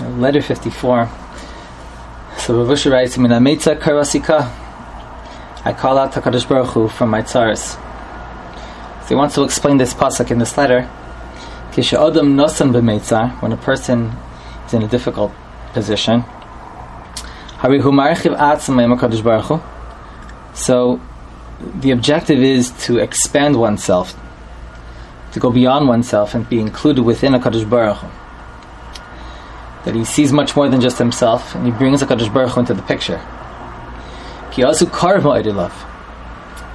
letter 54. So Rav Usha writes, Min Karasika, I call out HaKadosh Baruch Hu from my tzaras. So he wants to explain this pasuk in this letter. Kisha Adam Nosan B'Meitzar, when a person is in a difficult position. Hari Hu Marchiv Atzma HaKadosh Baruch Hu. So the objective is to expand oneself, to go beyond oneself and be included within a Kadosh Baruch Hu. That he sees much more than just himself, and he brings a Kadosh Baruch Hu into the picture. Also carve love.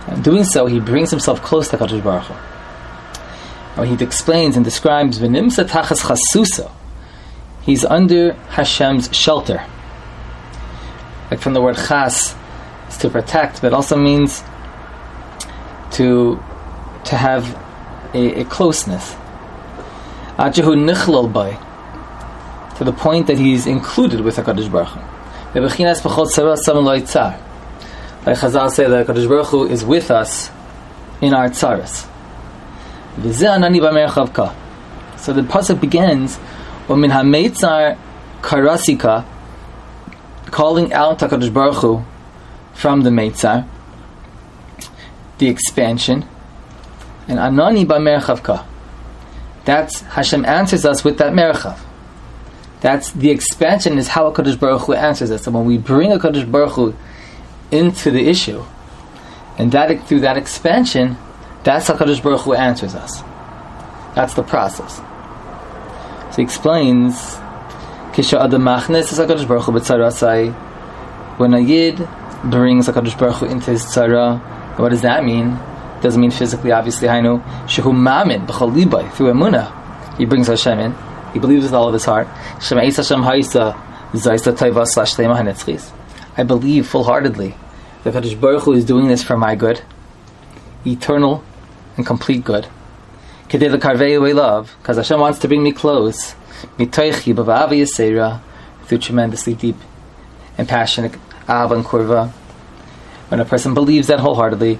And doing so, he brings himself close to Kadosh Baruch Hu. Now he explains and describes v'nimsa tachas chasuso. He's under Hashem's shelter. Like from the word chas, it's to protect, but also means to to have a, a closeness. Ajahu nichlal by to the point that he's included with Hakadosh Baruch Hu. Like Chazal say that Hakadosh Baruch Hu is with us in our tzaras. So the pasuk begins, "Umin hametzar karasika," calling out Hakadosh Baruch Hu from the Meitzar, the expansion, and Anani ba merchavka. That's Hashem answers us with that merchav. That's the expansion is how a Kaddish Baruch Hu answers us. So when we bring a Kaddish Baruch Hu into the issue, and that through that expansion, that's how Kaddish Baruch Hu answers us. That's the process. So he explains, Kisha Adam Machnes is Kaddish Baruch Hu b'tzarasai. When a Yid brings a Kaddish Baruch Hu into his tzara, what does that mean? Doesn't mean physically, obviously. I know shehu mamin b'chalibai through emuna. He brings Hashem in. He believes with all of his heart. I believe full-heartedly that Kaddish Baruch Hu is doing this for my good, eternal and complete good. love, because Hashem wants to bring me close, through tremendously deep and passionate av and kurva. When a person believes that wholeheartedly,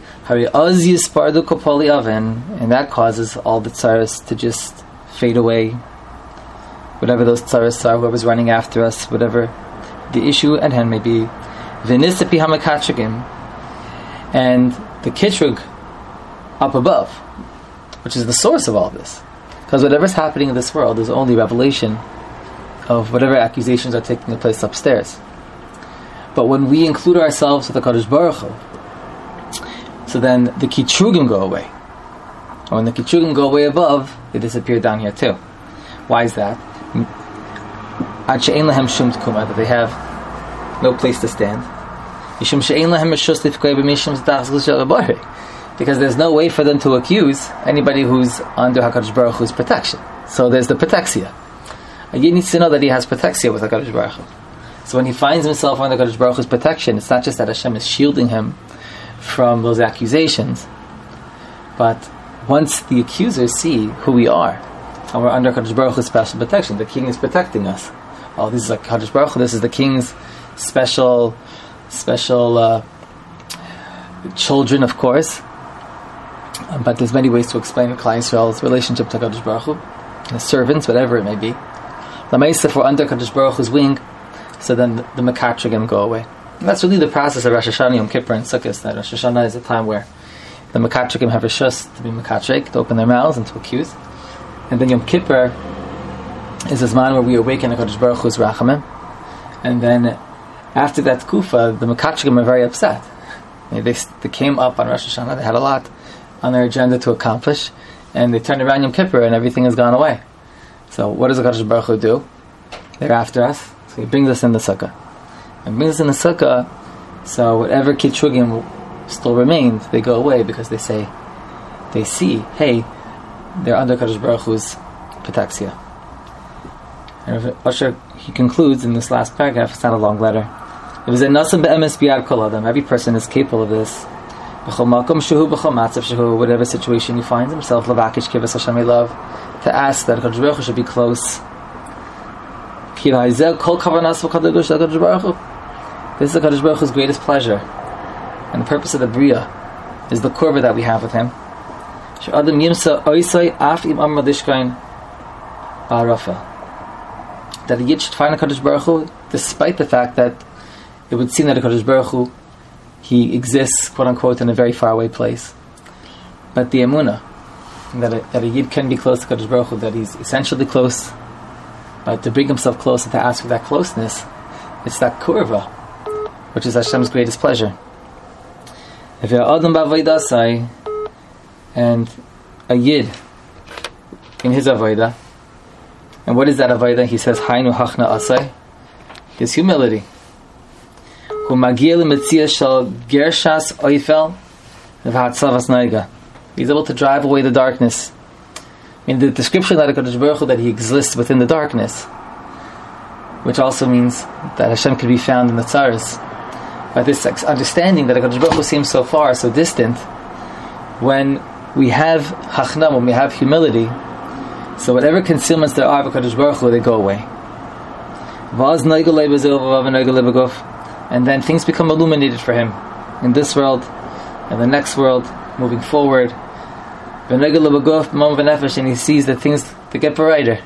and that causes all the tsaras to just fade away, whatever those tsaras are, whoever's running after us, whatever the issue at hand may be. Vinisipi hamakatrigim, and the kitrug up above, which is the source of all this. Because whatever's happening in this world is only revelation of whatever accusations are taking place upstairs. But when we include ourselves with the Kaddish Baruch Hu, so then the kitrugim go away. And when the kitrugim go away above, they disappear down here too. Why is that? That they have no place to stand. Because there's no way for them to accuse anybody who's under Hakadosh Baruch Hu's protection. So there's the protexia. A yid needs to know that he has protexia with Hakadosh Baruch Hu. So when he finds himself under Hakadosh Baruch Hu's protection, it's not just that Hashem is shielding him from those accusations, but once the accusers see who we are, and we're under Hakadosh Baruch Hu's special protection, the king is protecting us oh, this is like Kadosh Baruch this is the king's special, special uh, children, of course. Um, but there's many ways to explain Klal Yisrael's relationship to Kadosh Baruch Hu, servants, whatever it may be. Lamaisa, if we're under Kadosh Baruch Hu's wing, so then the, the go away. And that's really the process of Rosh Hashanah, Yom Kippur, and Sukkot. That Rosh Hashanah is a time where the Mekatrigim have a shus to be Mekatrik, to open their mouths and to accuse. And then Yom Kippur is a man where we awaken HaKadosh Baruch Hu's Rachamim. And then after that kufa, the Mekatrigim are very upset. They, they came up on Rosh Hashanah, they had a lot on their agenda to accomplish, and they turned around Yom Kippur and everything has gone away. So what does HaKadosh Baruch Hu do? They're after us, so he brings us in the sukkah. And brings us in the sukkah, so whatever kitrugim still remained, they go away because they say, they see, hey, they're under Kadosh Baruch Hu's protection. And if Usher, he concludes in this last paragraph, it's not a long letter. It was a nasim be'emes biyad kol adam. Every person is capable of this. Whatever situation he finds himself, lavakish kivas Hashem love, to ask that Hakadosh Baruch should be close. This is Hakadosh Baruch Hu's greatest pleasure, and the purpose of the bria is the korba that we have with him. Adam yimsa af im amradishkain that a Yid should find a Kaddish Baruch Hu, despite the fact that it would seem that a Kaddish Baruch Hu, he exists, quote unquote, in a very far away place. But the Emunah, that a, that a Yid can be close to Kaddish Baruch Hu, that he's essentially close, but to bring himself closer, to ask for that closeness, it's that kurva, which is Hashem's greatest pleasure. If you're Adam Bavaydasai, and a Yid in his Avodah, and what is that Avodah? He says, Hainu Hachna Asai, his humility. He's able to drive away the darkness. I mean, the description that HaKadosh Baruch that he exists within the darkness, which also means that Hashem could be found in the tzaras. By this understanding that HaKadosh Baruch seems so far, so distant, when we have hachna, when we have humility, so whatever concealments there are of HaKadosh Baruch Hu, they go away. And then things become illuminated for him in this world, and the next world, moving forward. And he sees that things they get brighter.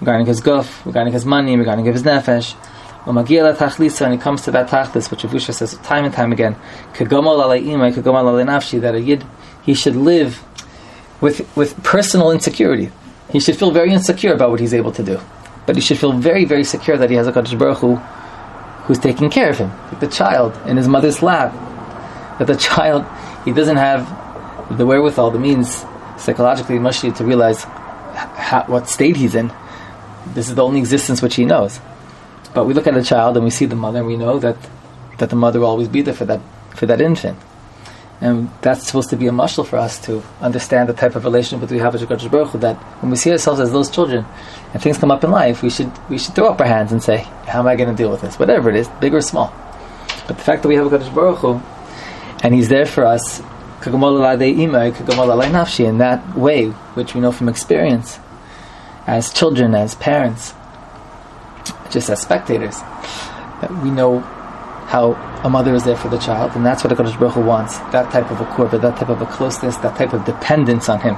Regarding his guf, regarding his money, regarding his nefesh. And he comes to that tachlis, which Avusha says time and time again, that a yid, he should live with, with personal insecurity. He should feel very insecure about what he's able to do. But he should feel very, very secure that he has a Kaddish Baruch Hu who's taking care of him, like the child in his mother's lap. That the child, he doesn't have the wherewithal, the means psychologically, emotionally to realize how, what state he's in. This is the only existence which he knows. But we look at the child and we see the mother and we know that, that the mother will always be there for that, for that infant. And that's supposed to be a muscle for us to understand the type of relationship that we have with Hakadosh Baruch Hu. That when we see ourselves as those children, and things come up in life, we should we should throw up our hands and say, "How am I going to deal with this? Whatever it is, big or small." But the fact that we have a Hakadosh Baruch Hu, and He's there for us, in that way, which we know from experience, as children, as parents, just as spectators, that we know how a mother is there for the child, and that's what HaKadosh Baruch Hu wants. That type of a korba, that type of a closeness, that type of dependence on Him.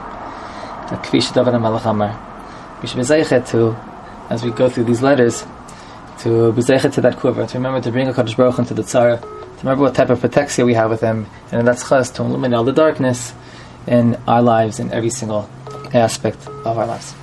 We should be to, as we go through these letters, to be to that korba, to remember to bring HaKadosh Baruch Hu into the tzara, to remember what type of protection we have with Him, and in that chas to illuminate all the darkness in our lives, in every single aspect of our lives.